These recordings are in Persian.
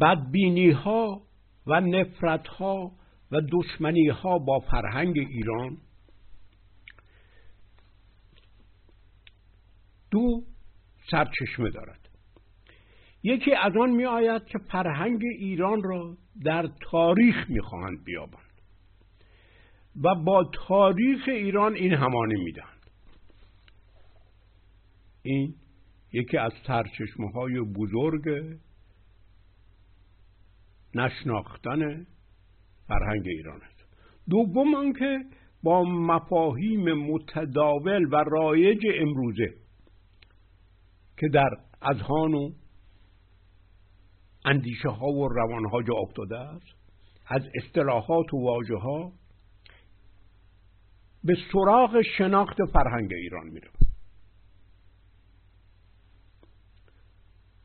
بدبینی ها و نفرت ها و دشمنی ها با فرهنگ ایران. دو سرچشمه دارد. یکی از آن می آید که فرهنگ ایران را در تاریخ می خواهند بیابند و با تاریخ ایران این همانی می‌دهند. این یکی از سرچشمه های بزرگ نشناختن فرهنگ ایران است دوم آنکه با مفاهیم متداول و رایج امروزه که در اذهان و اندیشه ها و روان ها جا افتاده است از اصطلاحات و واژه ها به سراغ شناخت فرهنگ ایران میره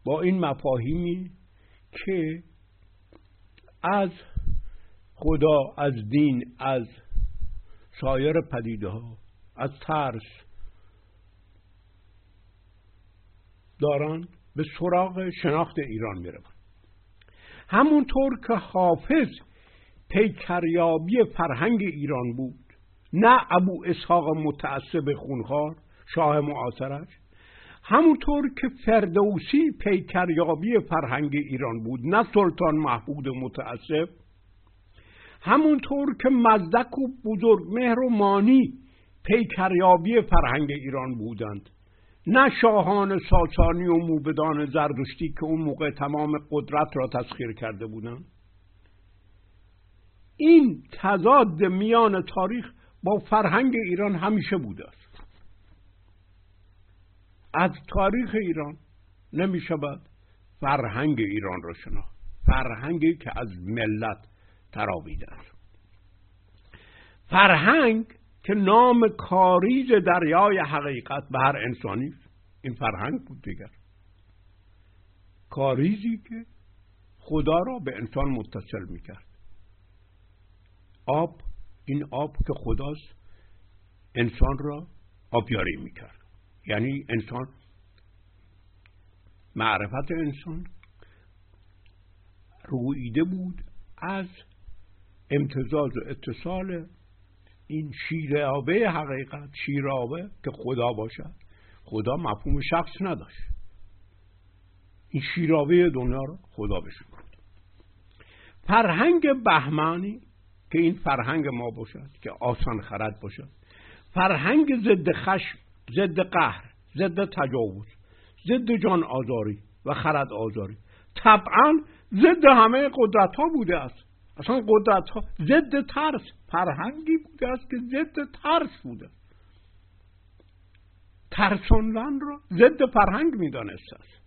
با این مفاهیمی که از خدا از دین از سایر پدیده ها از ترس. دارن به سراغ شناخت ایران می‌روند. همونطور که حافظ پیکریابی فرهنگ ایران بود نه ابو اسحاق متعصب خونخوار شاه معاصرش همونطور که فردوسی پیکریابی فرهنگ ایران بود نه سلطان محمود متعصب همونطور که مزدک و بزرگ مهر و مانی پیکریابی فرهنگ ایران بودند. نه شاهان ساسانی و موبدان زردشتی که اون موقع تمام قدرت را تسخیر کرده بودند. این تضاد میان تاریخ با فرهنگ ایران همیشه بوده است از تاریخ ایران نمی شود فرهنگ ایران را شناخت. فرهنگی که از ملت تراویده است. فرهنگ که نام کاریز دریای حقیقت به هر انسانی این فرهنگ بود دیگر. کاریزی که خدا را به انسان متصل می‌کرد آب این آب که خداست انسان را آبیاری می‌کرد یعنی انسان معرفت انسان رویده بود از امتزاز و اتصال این شیرابه حقیقت شیرابه که خدا باشد. خدا مفهوم شخص نداشت. این شیرابه دنیا رو خدا بشه فرهنگ بهمانی که این فرهنگ ما باشد که آسان خرد باشد. فرهنگ ضد خشم ضد قهر ضد تجاوز ضد جان آزاری و خرد آزاری. طبعا ضد همه قدرت ها بوده است. اصلا قدرت ها ضد ترس فرهنگی بوده است که ضد ترس بوده. ترساندن را ضد فرهنگ می‌دانست است.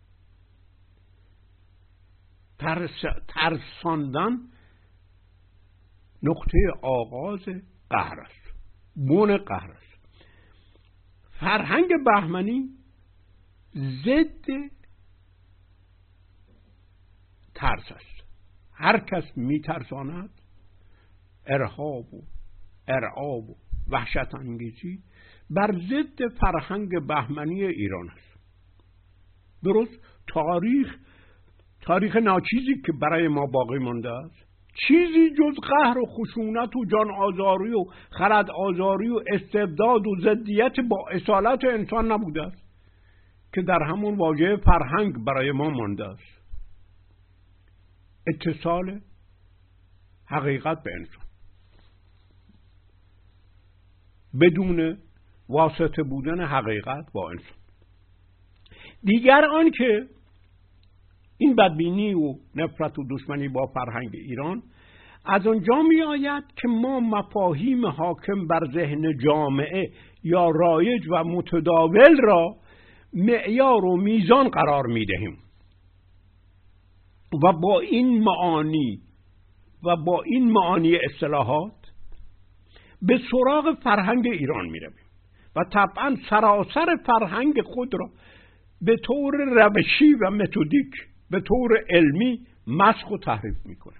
ترس، ترساندن نقطه آغاز قهر است. بون قهر است. فرهنگ بهمنی ضد ترس است. هر کس میترساند ارهاب و ارعاب و وحشت انگیزی بر ضد فرهنگ بهمنی ایران است. درست تاریخ تاریخ ناچیزی که برای ما باقی مانده است. چیزی جز قهر و خشونت و جان آزاری و خرد آزاری و استبداد و ضدیت با اصالت انسان نبوده است که در همون واژه فرهنگ برای ما مانده است. اتصال حقیقت به انسان. بدون واسطه بودن حقیقت با انسان. دیگر آنکه این بدبینی و نفرت و دشمنی با فرهنگ ایران از آنجا می آید که ما مفاهیم حاکم بر ذهن جامعه یا رایج و متداول را معیار و میزان قرار می دهیم و با این معانی و با این معانی اصطلاحات به سراغ فرهنگ ایران می رویم و طبعا سراسر فرهنگ خود را به طور روشی و متدیک به طور علمی مسخ و تحریف می‌کنه.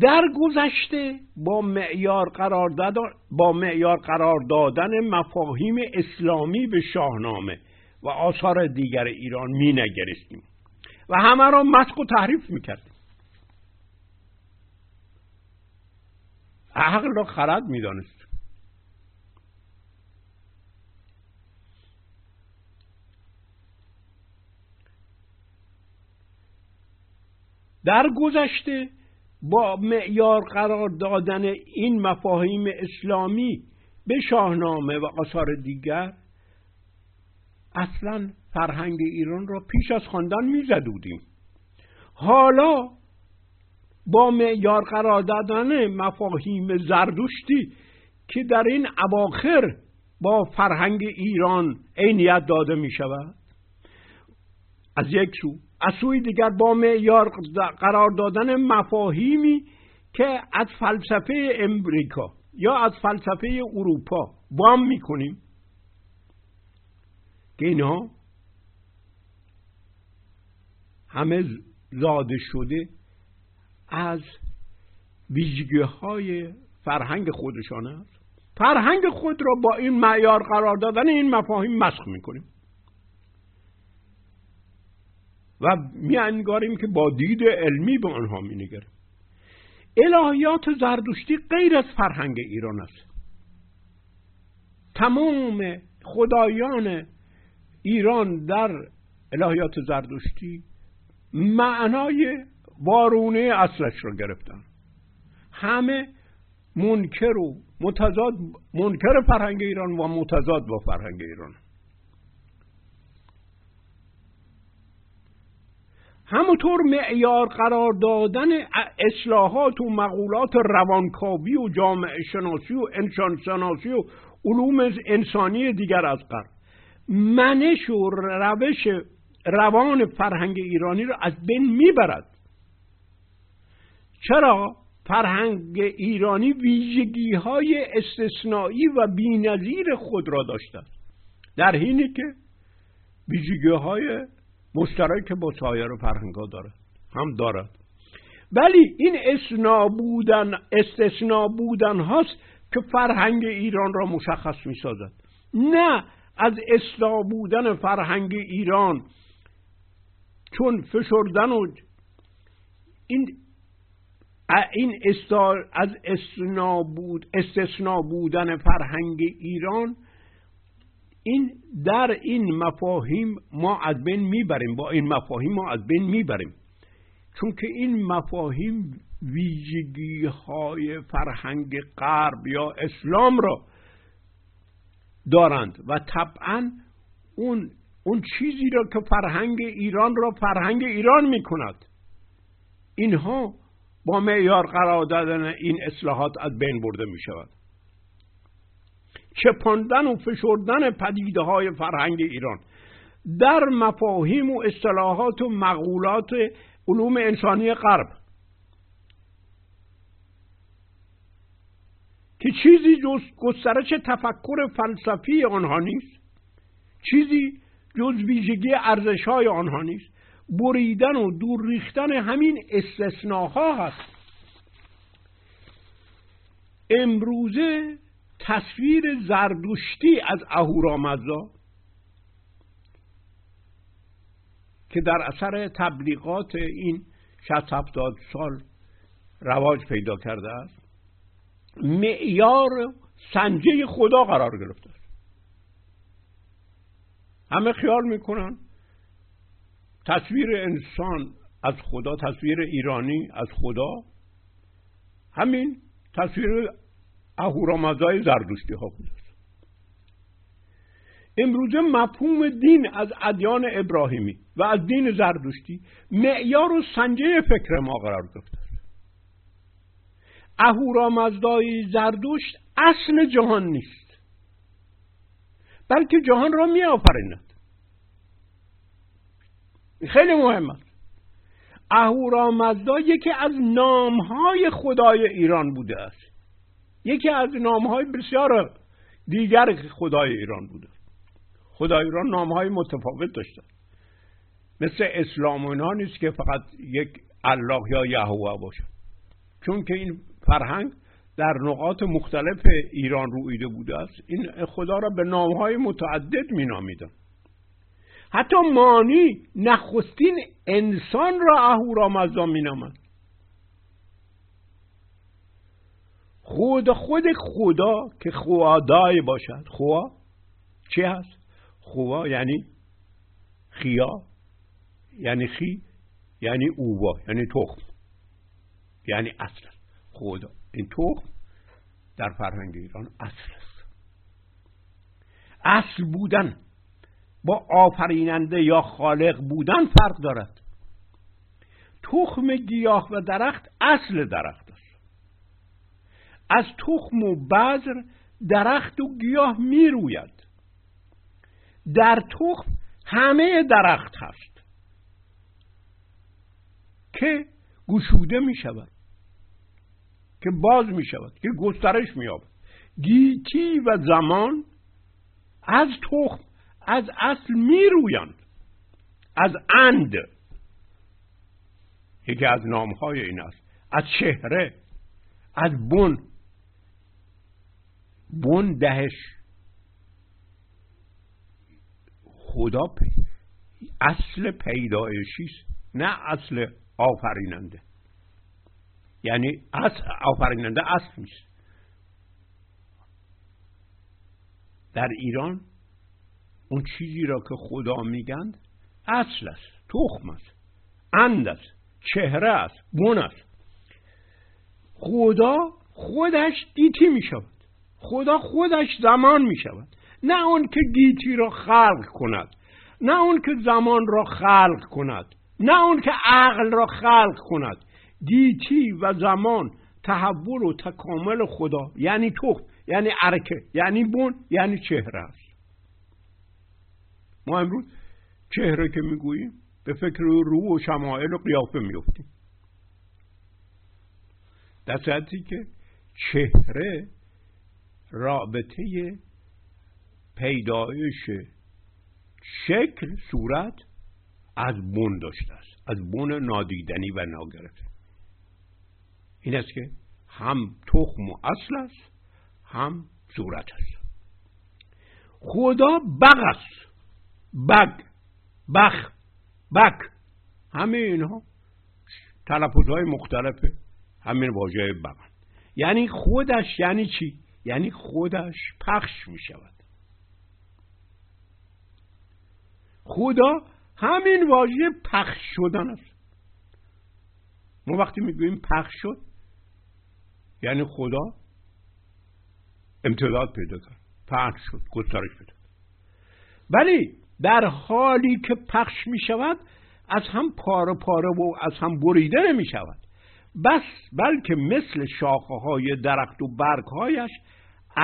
در گذشته با معیار قرار با معیار قرار دادن مفاهیم اسلامی به شاهنامه و آثار دیگر ایران می نگرستیم و همه را مسخ و تحریف می‌کردیم. عقل را خرد می‌دانست. در گذشته با معیار قرار دادن این مفاهیم اسلامی به شاهنامه و آثار دیگر اصلا فرهنگ ایران را پیش از خواندن میزدودیم حالا با معیار قرار دادن مفاهیم زردشتی که در این اواخر با فرهنگ ایران عینیت داده می شود از یک سو از سوی دیگر با معیار قرار دادن مفاهیمی که از فلسفه امریکا یا از فلسفه اروپا وام می‌کنیم. که اینها همه زاده شده از ویژگی های فرهنگ خودشان است. فرهنگ خود را با این معیار قرار دادن این مفاهیم مسخ می‌کنیم. و می که با دید علمی به آنها می نگریم الهیات زردشتی غیر از فرهنگ ایران است. تمام خدایان ایران در الهیات زردشتی معنای وارونه اصلش را گرفتن. همه منکر و متضاد منکر فرهنگ ایران و متضاد با فرهنگ ایران. همونطور معیار قرار دادن اصلاحات و مقولات روانکاوی و جامعه شناسی و انسان شناسی و علوم انسانی دیگر از قرب منش و روش روان فرهنگ ایرانی را از بین می‌برد. چرا؟ فرهنگ ایرانی ویژگی های استثنایی و بینظیر خود را داشته در حینی که ویژگی های مشترک با سایر فرهنگ ها داره هم دارد ولی این اسنا بودن استثنا بودن هاست که فرهنگ ایران را مشخص می سازد نه از اصلاح بودن فرهنگ ایران چون فشردن و این این از استثنا بود استثنا بودن فرهنگ ایران این در این مفاهیم ما از بین می‌بریم با این مفاهیم ما از بین می‌بریم. چون که این مفاهیم ویژگی های فرهنگ غرب یا اسلام را دارند و طبعا اون اون چیزی را که فرهنگ ایران را فرهنگ ایران می کند اینها با معیار قرار دادن این اصلاحات از بین برده می شود چپاندن و فشردن پدیده های فرهنگ ایران. در مفاهیم و اصطلاحات و مقولات علوم انسانی غرب. که چیزی جز گسترش تفکر فلسفی آنها نیست چیزی جز ویژگی ارزش های آنها نیست. بریدن و دور ریختن همین استثناها هست. امروزه تصویر زردوشتی از اهورامزدا که در اثر تبلیغات این 60 70 سال رواج پیدا کرده است معیار سنجه خدا قرار گرفته است. همه خیال می‌کنن تصویر انسان از خدا تصویر ایرانی از خدا. همین تصویر اهورامزدای زردوشتی ها بود. امروزه مفهوم دین از ادیان ابراهیمی و از دین زردوشتی معیار و سنجه فکر ما قرار گرفته. اهورامزدای زردوشت اصل جهان نیست بلکه جهان را می آفریند خیلی مهم است اهورامزدا یکی از نامهای خدای ایران بوده است. یکی از نامهای بسیار دیگر خدای ایران بوده. خدای ایران نامهای متفاوت داشته. مثل اسلام نیست که فقط یک الله یا یهوه باشد چون که این فرهنگ در نقاط مختلف ایران رویده بوده است این خدا را به نامهای متعدد می نامیدن حتی مانی نخستین انسان را اهورامزدا مینامد. خود خود خدا که خوادای باشد. خوا چی هست؟ خوا یعنی خیا یعنی خی یعنی اووا یعنی تخم یعنی اصل خدا. این تخم در فرهنگ ایران اصل است. اصل بودن با آفریننده یا خالق بودن فرق دارد. تخم گیاه و درخت اصل درخت است. از تخم و بذر درخت و گیاه می روید در تخم همه درخت هست که گشوده می شود که باز می شود که گسترش می یابد گیتی و زمان از تخم از اصل می رویند از اند. یکی از نامهای این است از چهره از بن. بن دهش خدا پی... اصل پیدایشیست نه اصل آفریننده. یعنی اصل آفریننده اصل نیست. در ایران اون چیزی را که خدا میگند اصل است تخم است اند است چهره است بون است. خدا خودش گیتی می شود خدا خودش زمان می شود نه اون که گیتی را خلق کند نه اون که زمان را خلق کند نه اون که عقل را خلق کند. گیتی و زمان تحول و تکامل خدا یعنی تخم یعنی عرکه یعنی بون یعنی چهره است. ما امروز چهره که می‌گوییم به فکر رو و شمایل و قیافه میفتیم در که چهره رابطه پیدایش شکل صورت از بون داشته است. از بون نادیدنی و ناگرفته. این است که هم تخم و اصل است هم صورت است. خدا بغ است. بگ بخ بک. همه اینها تلفظ های مختلف همین واژه بغن یعنی خودش یعنی چی؟ یعنی خودش پخش می شود خدا همین واژه پخش شدن است. ما وقتی می‌گوییم پخش شد یعنی خدا امتداد پیدا کرد پخش شد گسترش پیدا ولی در حالی که پخش می شود از هم پاره پاره و از هم بریده نمی شود بس بلکه مثل شاخه های درخت و برگ هایش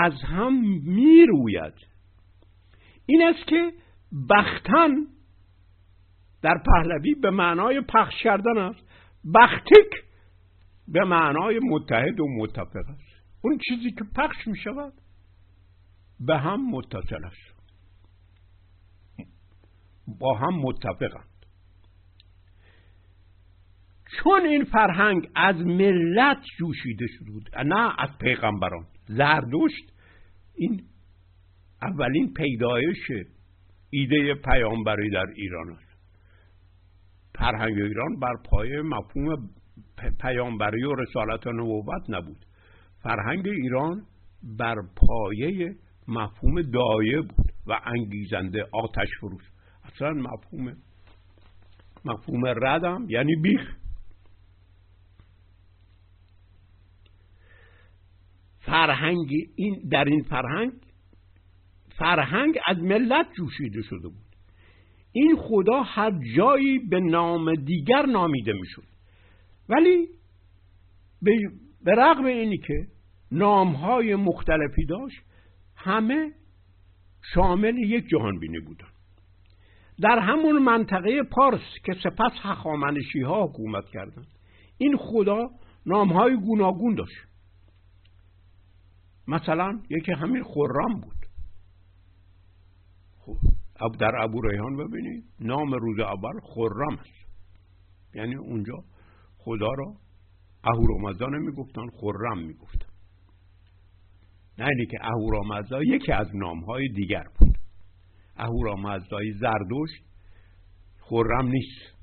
از هم می روید این است که بختن در پهلوی به معنای پخش کردن است. بختک به معنای متحد و متفق است. اون چیزی که پخش می شود به هم متصل است. با هم متفقند. چون این فرهنگ از ملت جوشیده بود نه از پیغمبران. زردشت این اولین پیدایش ایده پیامبری در ایران است. فرهنگ ایران بر پایه مفهوم پیامبری و رسالت و نبوت نبود. فرهنگ ایران بر پایه مفهوم دایه بود و انگیزنده آتش فروش. اصلا مفهوم مفهوم ردم یعنی بیخ. فرهنگ این در این فرهنگ فرهنگ از ملت جوشیده شده بود. این خدا هر جایی به نام دیگر نامیده می‌شد. ولی به رغم اینی که نامهای مختلفی داشت همه شامل یک جهان بینی بودن. در همون منطقه پارس که سپس هخامنشی ها حکومت کردند این خدا نامهای گوناگون داشت. مثلا یکی همین خرم بود. خب در ابو ریحان ببینید نام روز اول خرم است. یعنی اونجا خدا را اهورامزدا نمی‌گفتن خرم می‌گفتن. نه اینی که اهورامزدا یکی از نامهای دیگر بود. اهورامزدای زردوش خرم نیست.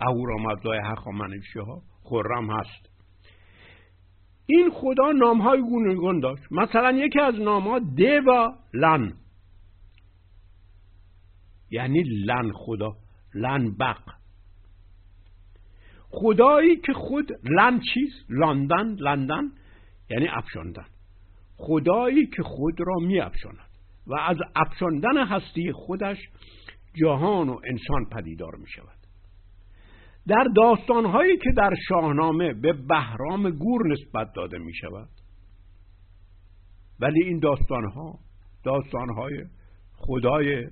اهورامزدای هخامنشی ها خرم هست. این خدا نامهای گوناگون داشت. مثلا یکی از نامها و لن. یعنی لن خدا لن بق. خدایی که خود لن چیز لندن لندن یعنی افشاندن. خدایی که خود را می افشاند و از افشاندن هستی خودش جهان و انسان پدیدار می شود در داستانهایی که در شاهنامه به بهرام گور نسبت داده می شود ولی این داستانها داستانهای خدای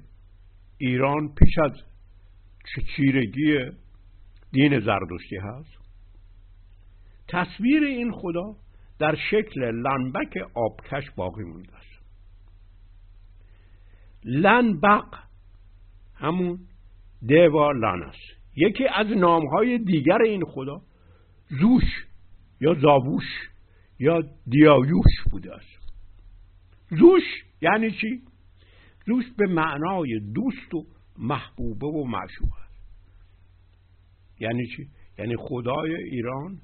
ایران پیش از چیرگی دین زردشتی هست. تصویر این خدا در شکل لنبک آبکش باقی مونده است. لنبق همون دیوا لن است. یکی از نامهای دیگر این خدا زوش یا زاووش یا دیایوش بوده است زوش یعنی چی؟ زوش به معنای دوست و محبوبه و معشوق است یعنی چی؟ یعنی خدای ایران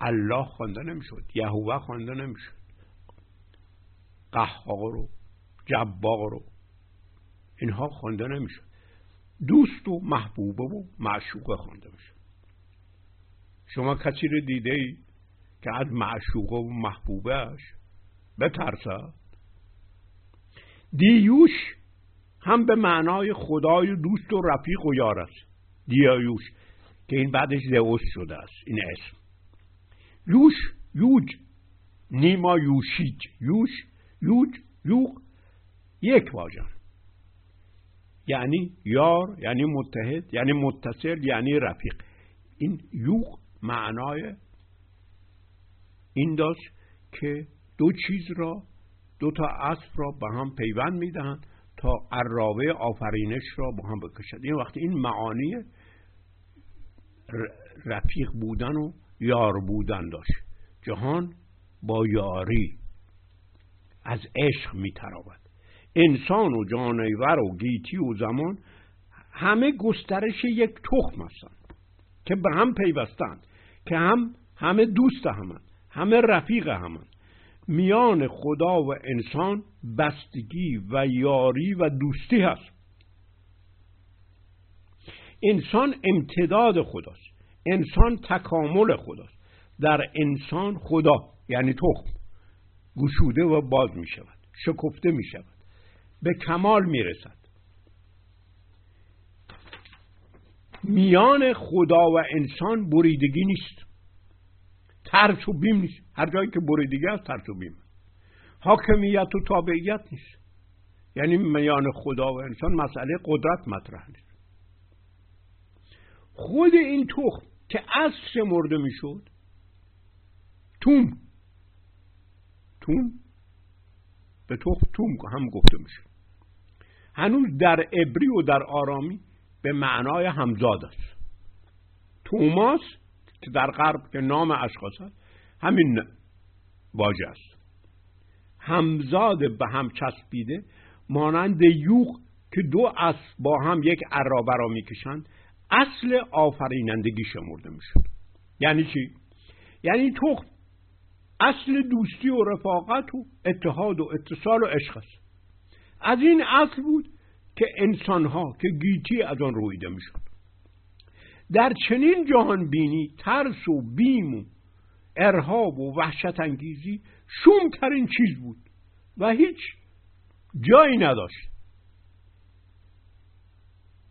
الله خوانده نمی‌شد یهوه خوانده نمی‌شد قهار و جبار و اینها خوانده نمی‌شد دوست و محبوبه و معشوقه خوانده میشه شما کسی رو دیده ای که از معشوقه و محبوبهش بترسد دیوش هم به معنای خدای دوست و رفیق و یار است. دیایوش که این بعدش زئوس شده است این اسم. یوش یوج نیما یوشیج. یوش یوج یوق یک واژن یعنی یار یعنی متحد یعنی متصل یعنی رفیق. این یوق معنای این داشت که دو چیز را دو تا اسب را به هم پیوند می‌دهند تا عرابه آفرینش را با هم بکشد این وقتی این معانی رفیق بودن و یار بودن داشت. جهان با یاری از عشق میتراود انسان و جانور و گیتی و زمان همه گسترش یک تخم هستند که به هم پیوستند که هم همه دوست همند همه رفیق همند. میان خدا و انسان بستگی و یاری و دوستی هست. انسان امتداد خداست. انسان تکامل خداست. در انسان خدا یعنی تخم گشوده و باز می شود شکفته می شود به کمال می‌رسد. میان خدا و انسان بریدگی نیست. ترس و بیم نیست. هر جایی که بریدگی هست ترس و بیم. حاکمیت و تابعیت نیست. یعنی میان خدا و انسان مسئله قدرت مطرح نیست. خود این تخم که اصل مرده می‌شد؟ توم. توم؟ به تخم توم هم گفته میشه. هنوز در عبری و در آرامی به معنای همزاد است توماس که در غرب که نام اشخاص است همین واژه است. همزاد به هم چسبیده مانند یوغ که دو اسب با هم یک عرابه را می‌کشند اصل آفرینندگی شمرده می‌شد. یعنی چی؟ یعنی تخم اصل دوستی و رفاقت و اتحاد و اتصال و عشق است. از این اصل بود که انسانها که گیتی از آن رویده می‌شد. در چنین جهان بینی ترس و بیم و ارهاب و وحشت انگیزی شومترین چیز بود و هیچ جایی نداشت.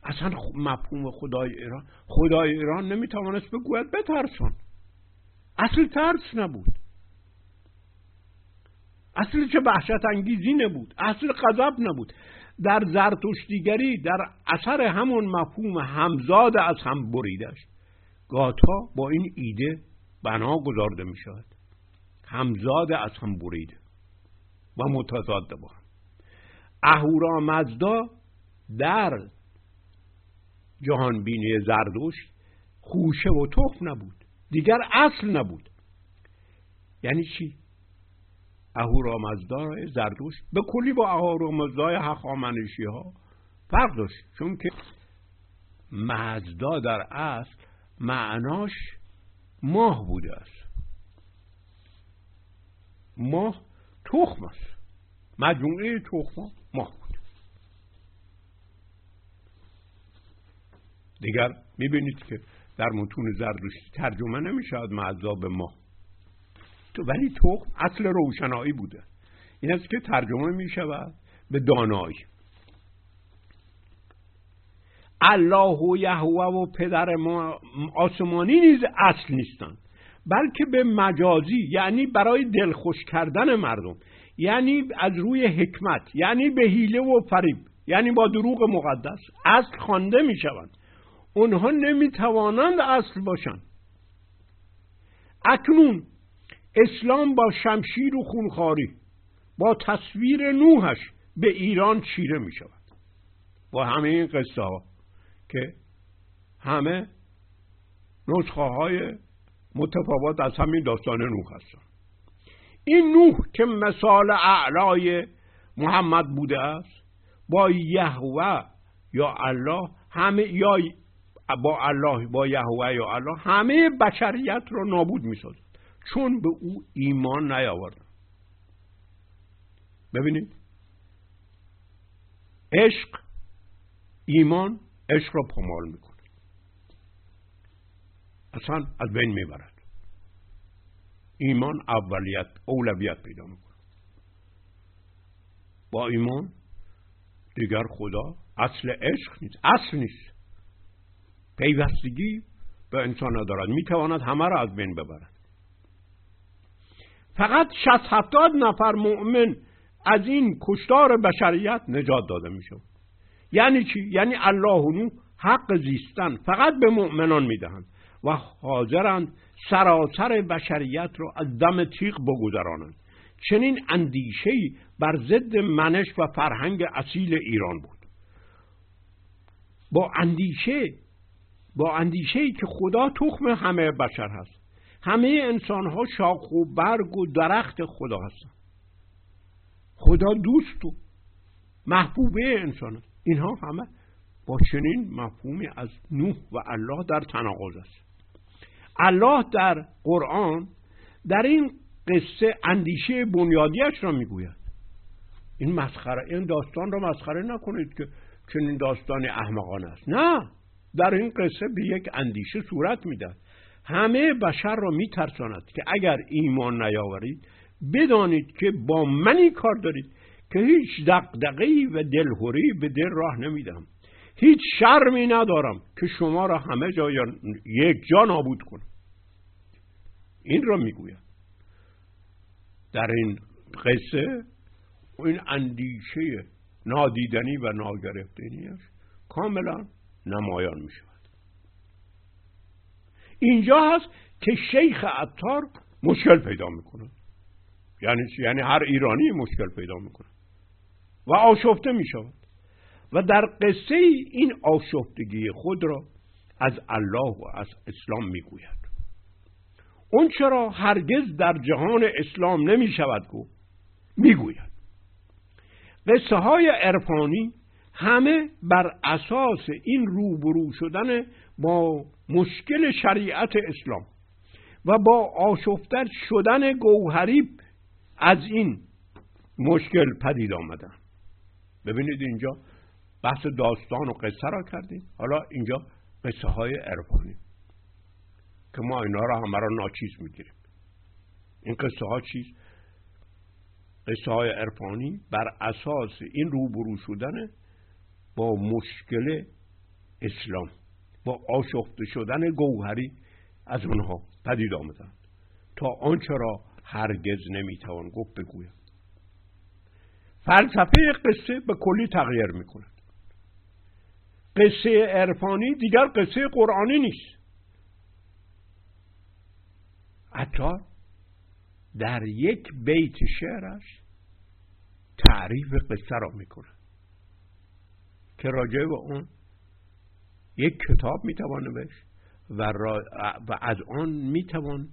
اصلا مفهوم خدای ایران خدای ایران نمی‌توانست بگوید بترسان. اصل ترس نبود. اصل چه وحشت انگیزی نبود اصل غضب نبود. در زرتشتیگری در اثر همون مفهوم همزاد از هم بریدش. گاتا با این ایده بنا گذارده می شود همزاد از هم بریده و متضاد با هم اهورا مزدا در جهان بینی زردشت خوشه و تخم نبود. دیگر اصل نبود. یعنی چی؟ اهورامزدای زردوش به کلی با اهورامزدای هخامنشی ها فرق داشت چون که مزدا در اصل معناش ماه بوده است. ماه تخم است. مجموعه تخم ماه بود دیگر می‌بینید که در متون زردشتی ترجمه نمی‌شود مزدا به ماه. ولی تخم اصل روشنایی بوده. این است که ترجمه می‌شود به دانایی الله و یهوه و پدر ما آسمانی نیز اصل نیستند بلکه به مجازی یعنی برای دلخوش کردن مردم یعنی از روی حکمت یعنی به حیله و فریب یعنی با دروغ مقدس اصل خوانده می شوند. اونها نمی توانند اصل باشند. اکنون اسلام با شمشیر و خونخاری با تصویر نوحش به ایران چیره می شود با همه این قصه ها که همه نسخه های متفاوت از همین داستان نوح هستن. این نوح که مثال اعلای محمد بوده است با یهوه یا الله همه یا با الله با یهوه یا الله همه بشریت را نابود می‌سازد چون به او ایمان نیاوردن ببینید. عشق ایمان عشق را پامال می‌کنه اصلا از بین می‌برد. ایمان اولیت اولویت پیدا می‌کنه با ایمان دیگر خدا اصل عشق نیست. اصل نیست. پیوستگی به انسان ندارد. می‌تواند همه را از بین ببرد. فقط شست هفتاد نفر مؤمن از این کشتار بشریت نجات داده میشه یعنی چی؟ یعنی الله نو حق زیستن فقط به مؤمنان می‌دهند و حاضرند سراسر بشریت را از دم تیغ بگذرانند. چنین اندیشه بر ضد منش و فرهنگ اصیل ایران بود. با اندیشه با اندیشه ای که خدا تخم همه بشر هست. همه انسان ها شاخ و برگ و درخت خدا هستند خدا دوست و محبوبه انسان است اینها همه با چنین مفهومی از نوح و الله در تناقض است. الله در قرآن در این قصه اندیشه بنیادیش را می‌گوید. این مسخره این داستان را مسخره نکنید که چنین داستان احمقانه است. نه در این قصه به یک اندیشه صورت می‌دهد. همه بشر را میترساند که اگر ایمان نیاورید بدانید که با منی کار دارید که هیچ دقدقی و دلهوری به دل راه نمیدم هیچ شرمی ندارم که شما را همه جا یک جا نابود کنم. این را می‌گویم. در این قصه این اندیشه نادیدنی و ناگرفتنیش کاملا نمایان می شود اینجا هست که شیخ عطار مشکل پیدا می‌کنه. یعنی یعنی هر ایرانی مشکل پیدا می‌کنه. و آشفته می شود و در قصه این آشفتگی خود را از الله و از اسلام می‌گوید. اون چرا هرگز در جهان اسلام نمی شود گفت می‌گوید. قصه های عرفانی همه بر اساس این روبرو شدن با مشکل شریعت اسلام و با آشفتر شدن گوهری از این مشکل پدید آمدن. ببینید اینجا بحث داستان و قصه را کردیم. حالا اینجا قصه های عرفانی که ما اینا را همه را ناچیز می‌گیریم. این قصه ها چیست قصه های عرفانی بر اساس این روبرو شدن با مشکل اسلام. با آشفته شدن گوهری از اونها پدید آمدن تا آنچه را هرگز نمی‌توان گفت بگویم. فلسفه قصه به کلی تغییر می‌کند. قصه عرفانی دیگر قصه قرآنی نیست. حتی در یک بیت شعرش تعریف قصه را می‌کنه که راجع به اون یک کتاب می‌توان نوشت و, و از آن می‌توان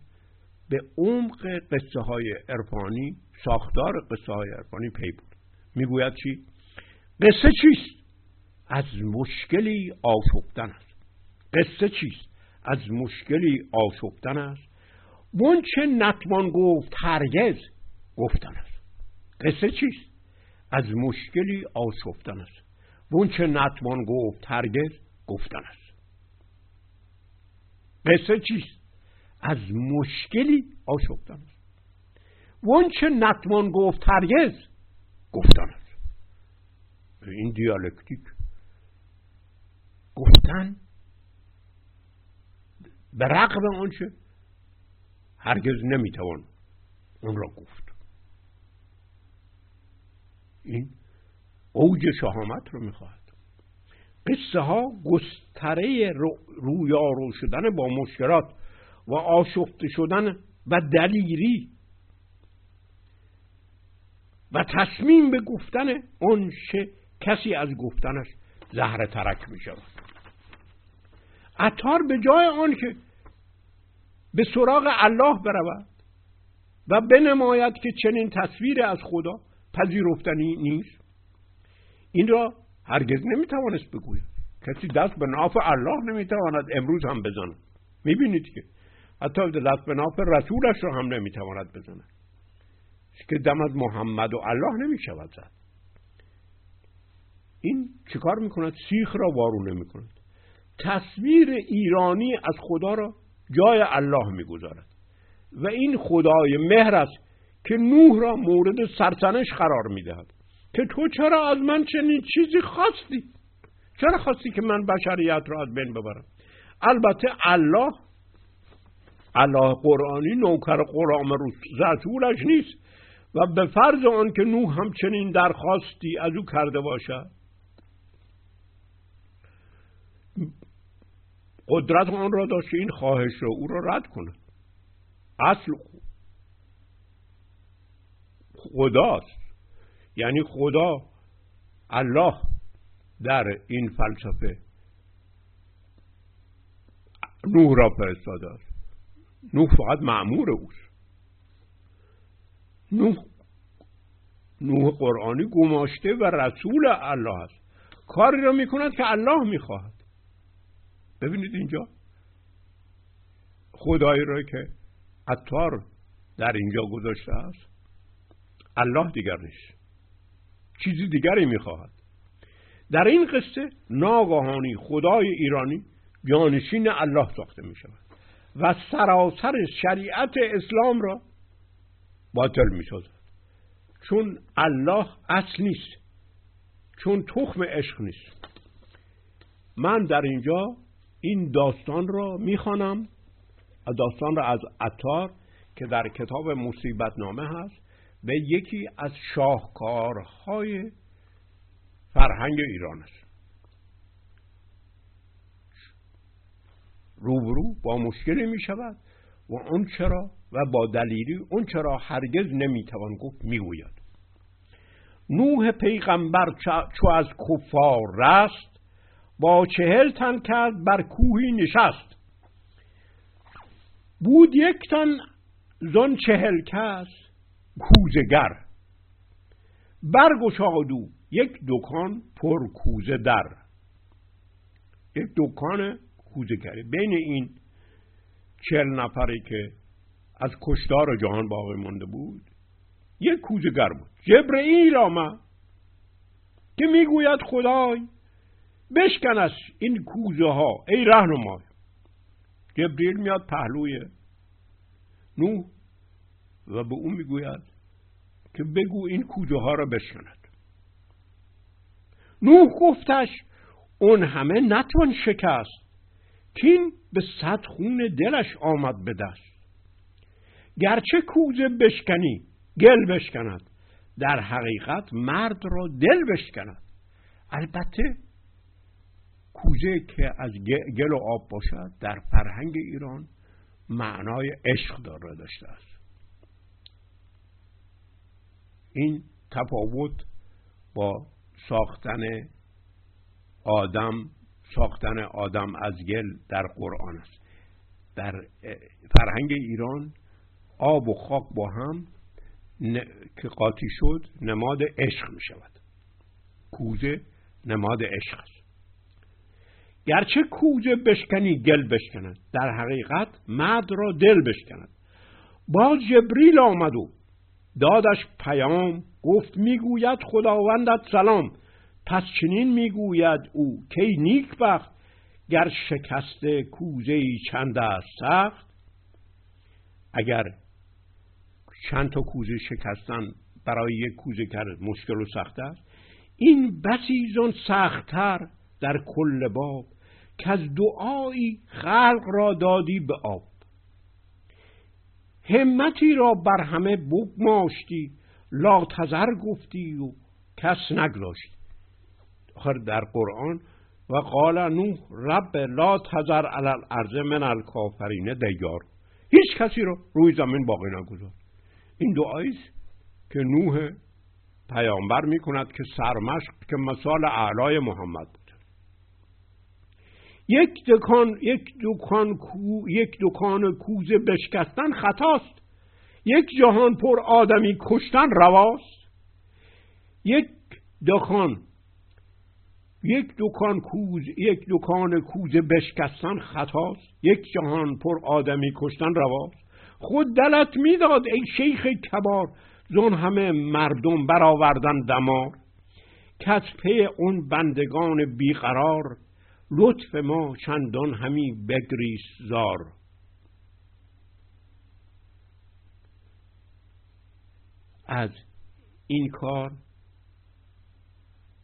به عمق قصه های عرفانی ساختار قصه های عرفانی پی بود می‌گوید چی؟ قصه چیست؟ از مشکلی آشفتن است. قصه چیست؟ از مشکلی آشفتن است. چه نتوان گفت هرگز گفتن است. قصه چیست؟ از مشکلی آشفتن است. چه نتوان گفت هرگز گفتن است قصه چیست؟ از مشکلی آشفتن است چه نتوان گفت هرگز؟ گفتن است این دیالکتیک. گفتن؟ به رقم آنچه هرگز نمی‌توان اون را گفت. این اوج شهامت رو می‌خواهد قصه ها گستره رویارو شدن با مشکلات و آشفته شدن و دلیری و تصمیم به گفتن اون کسی از گفتنش زهر ترک می شود. عطار به جای آن که به سراغ الله برود و بنماید که چنین تصویر از خدا پذیرفتنی نیست این را هرگز نمی‌توانست بگوید. کسی دست به ناف الله نمی‌تواند امروز هم بزند. می‌بینید که حتی دست به ناف رسولش را هم نمی‌تواند بزند. که دم از محمد و الله نمی‌شود زد. این چیکار می‌کند؟ سیخ را وارونه می‌کند. تصویر ایرانی از خدا را جای الله می‌گذارد. و این خدای مهر است که نوح را مورد سرسنش قرار می‌دهد. که تو چرا از من چنین چیزی خواستی؟ چرا خواستی که من بشریت را از بین ببرم؟ البته الله الله قرآنی نوکر قرآن رسولش نیست. و به فرض آن که نوح هم چنین درخواستی از او کرده باشد. قدرت آن را داشت این خواهش را او را رد کند اصل خداست. یعنی خدا الله در این فلسفه نوح را فرستاده است. نوح فقط معمور اوست. نوح نوح قرآنی گماشته و رسول الله است. کاری را می‌کند که الله می‌خواهد. ببینید اینجا. خدایی را که عطار در اینجا گذاشته است الله دیگر نیست. چیزی دیگری می‌خواهد. در این قصه ناگهانی خدای ایرانی جانشین الله ساخته می شود و سراسر شریعت اسلام را باطل می چون الله اصل نیست چون تخم عشق نیست. من در اینجا این داستان را می‌خوانم داستان را از عطار که در کتاب مصیبت نامه هست به یکی از شاهکارهای فرهنگ ایران است. روبرو با مشکلی می شود و اون چرا و با دلیلی اون چرا هرگز نمی‌توان گفت می‌گوید. نوح پیغمبر چو از کفار رست با چهل تن کرد بر کوهی نشست. بود یک تن زن چهل کس کوزگر برگشادو یک دکان پر کوزه در. یک دکان کوزگری بین این چهل نفری که از کشتار جهان باقی مانده بود یک کوزگر بود. جبرئیل آمد که می‌گوید خدای بشکن از این کوزه ها ای رهنمای. جبریل میاد پهلوی نو و به اون می‌گوید که بگو این کوزه ها را بشکند. نوح گفتش اون همه نتوان شکست. کین به صد خون دلش آمد به دست. گرچه کوزه بشکنی گل بشکند در حقیقت مرد را دل بشکند. البته کوزه که از گل و آب باشد در فرهنگ ایران معنای عشق داره داشته است. این تفاوت با ساختن آدم ساختن آدم از گل در قرآن است. در فرهنگ ایران آب و خاک با هم که قاطی شد نماد عشق می شود. کوزه نماد عشق است. گرچه کوزه بشکنی گل بشکند. در حقیقت مرد را دل بشکند. باز جبریل آمد و دادش پیام گفت می‌گوید خداوندت سلام. پس چنین می‌گوید او کی نیک بخت گر شکست کوزه چند است سخت؟ اگر چند تا کوزه شکستن برای یک کوزه کرد مشکل و سخت است این بسی زن سختتر در کل باب که از دعایی خلق را دادی به آب. همتی را بر همه بگماشتی. لا تذر گفتی و کس نگذاشتی. آخر در قرآن و قال نوح رب لا تذر علی الارض من الکافرین دیار. هیچ کسی رو روی زمین باقی نگذار این دعایی که نوح پیامبر می کند که سرمشق که مثال اعلای محمد. یک دکان یک دکان کو یک دکان کوزه بشکستن خطاست. یک جهان پر آدمی کشتن رواست. یک دکان یک دکان کوز یک دکان کوزه بشکستن خطاست. یک جهان پر آدمی کشتن رواست. خود دلت می‌داد ای شیخ کبار زون همه مردم برآوردن دمار. کس پی اون بندگان بیقرار لطف ما چندان همی بگریس زار. از این کار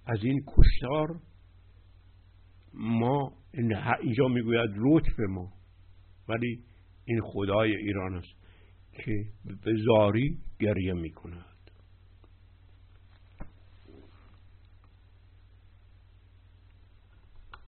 از این کشتار ما اینجا می‌گوید لطف ما ولی این خدای ایران است که به زاری گریه می‌کند.